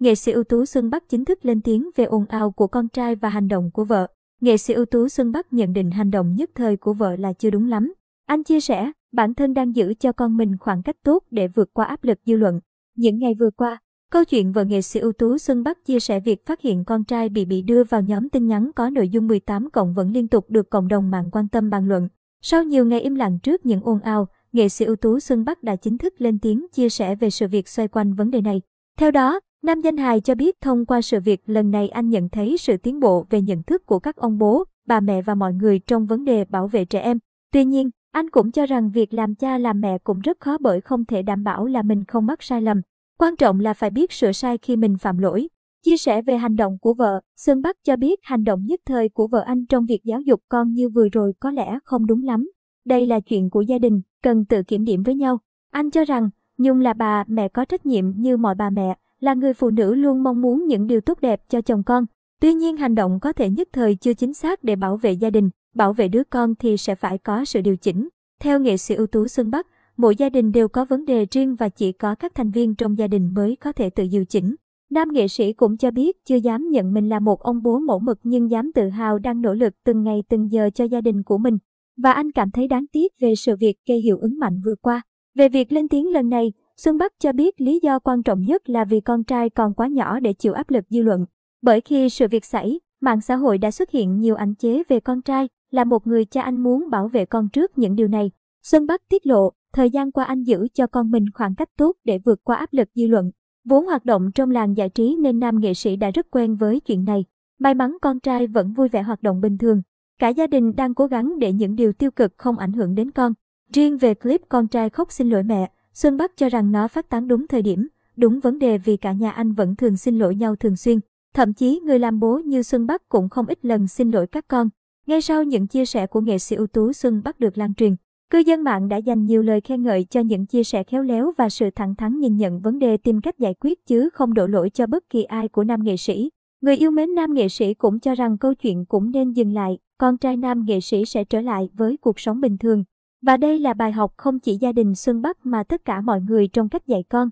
nghệ sĩ ưu tú Xuân Bắc chính thức lên tiếng về ồn ào của con trai và hành động của vợ. Nghệ sĩ ưu tú Xuân Bắc nhận định hành động nhất thời của vợ là chưa đúng lắm. Anh chia sẻ, bản thân đang giữ cho con mình khoảng cách tốt để vượt qua áp lực dư luận. Những ngày vừa qua, câu chuyện vợ nghệ sĩ ưu tú Xuân Bắc chia sẻ việc phát hiện con trai bị bị đưa vào nhóm tin nhắn có nội dung 18 cộng vẫn liên tục được cộng đồng mạng quan tâm bàn luận. Sau nhiều ngày im lặng trước những ồn ào, nghệ sĩ ưu tú Xuân Bắc đã chính thức lên tiếng chia sẻ về sự việc xoay quanh vấn đề này. Theo đó, nam danh hài cho biết thông qua sự việc lần này anh nhận thấy sự tiến bộ về nhận thức của các ông bố, bà mẹ và mọi người trong vấn đề bảo vệ trẻ em. Tuy nhiên, anh cũng cho rằng việc làm cha làm mẹ cũng rất khó bởi không thể đảm bảo là mình không mắc sai lầm. Quan trọng là phải biết sửa sai khi mình phạm lỗi. Chia sẻ về hành động của vợ, Xuân Bắc cho biết hành động nhất thời của vợ anh trong việc giáo dục con như vừa rồi có lẽ không đúng lắm. Đây là chuyện của gia đình, cần tự kiểm điểm với nhau. Anh cho rằng, Nhung là bà mẹ có trách nhiệm như mọi bà mẹ, là người phụ nữ luôn mong muốn những điều tốt đẹp cho chồng con. Tuy nhiên hành động có thể nhất thời chưa chính xác để bảo vệ gia đình, bảo vệ đứa con thì sẽ phải có sự điều chỉnh. Theo nghệ sĩ ưu tú Xuân Bắc, mỗi gia đình đều có vấn đề riêng và chỉ có các thành viên trong gia đình mới có thể tự điều chỉnh. Nam nghệ sĩ cũng cho biết chưa dám nhận mình là một ông bố mẫu mực nhưng dám tự hào đang nỗ lực từng ngày từng giờ cho gia đình của mình. Và anh cảm thấy đáng tiếc về sự việc gây hiệu ứng mạnh vừa qua. Về việc lên tiếng lần này, Xuân Bắc cho biết lý do quan trọng nhất là vì con trai còn quá nhỏ để chịu áp lực dư luận. Bởi khi sự việc xảy, mạng xã hội đã xuất hiện nhiều ảnh chế về con trai, là một người cha anh muốn bảo vệ con trước những điều này. Xuân Bắc tiết lộ, thời gian qua anh giữ cho con mình khoảng cách tốt để vượt qua áp lực dư luận. Vốn hoạt động trong làng giải trí nên nam nghệ sĩ đã rất quen với chuyện này. May mắn con trai vẫn vui vẻ hoạt động bình thường. Cả gia đình đang cố gắng để những điều tiêu cực không ảnh hưởng đến con. Riêng về clip con trai khóc xin lỗi mẹ, Xuân Bắc cho rằng nó phát tán đúng thời điểm, đúng vấn đề vì cả nhà anh vẫn thường xin lỗi nhau thường xuyên. Thậm chí người làm bố như Xuân Bắc cũng không ít lần xin lỗi các con. Ngay sau những chia sẻ của nghệ sĩ ưu tú Xuân Bắc được lan truyền, cư dân mạng đã dành nhiều lời khen ngợi cho những chia sẻ khéo léo và sự thẳng thắn nhìn nhận vấn đề tìm cách giải quyết chứ không đổ lỗi cho bất kỳ ai của nam nghệ sĩ. Người yêu mến nam nghệ sĩ cũng cho rằng câu chuyện cũng nên dừng lại, con trai nam nghệ sĩ sẽ trở lại với cuộc sống bình thường. Và đây là bài học không chỉ gia đình Xuân Bắc mà tất cả mọi người trong cách dạy con.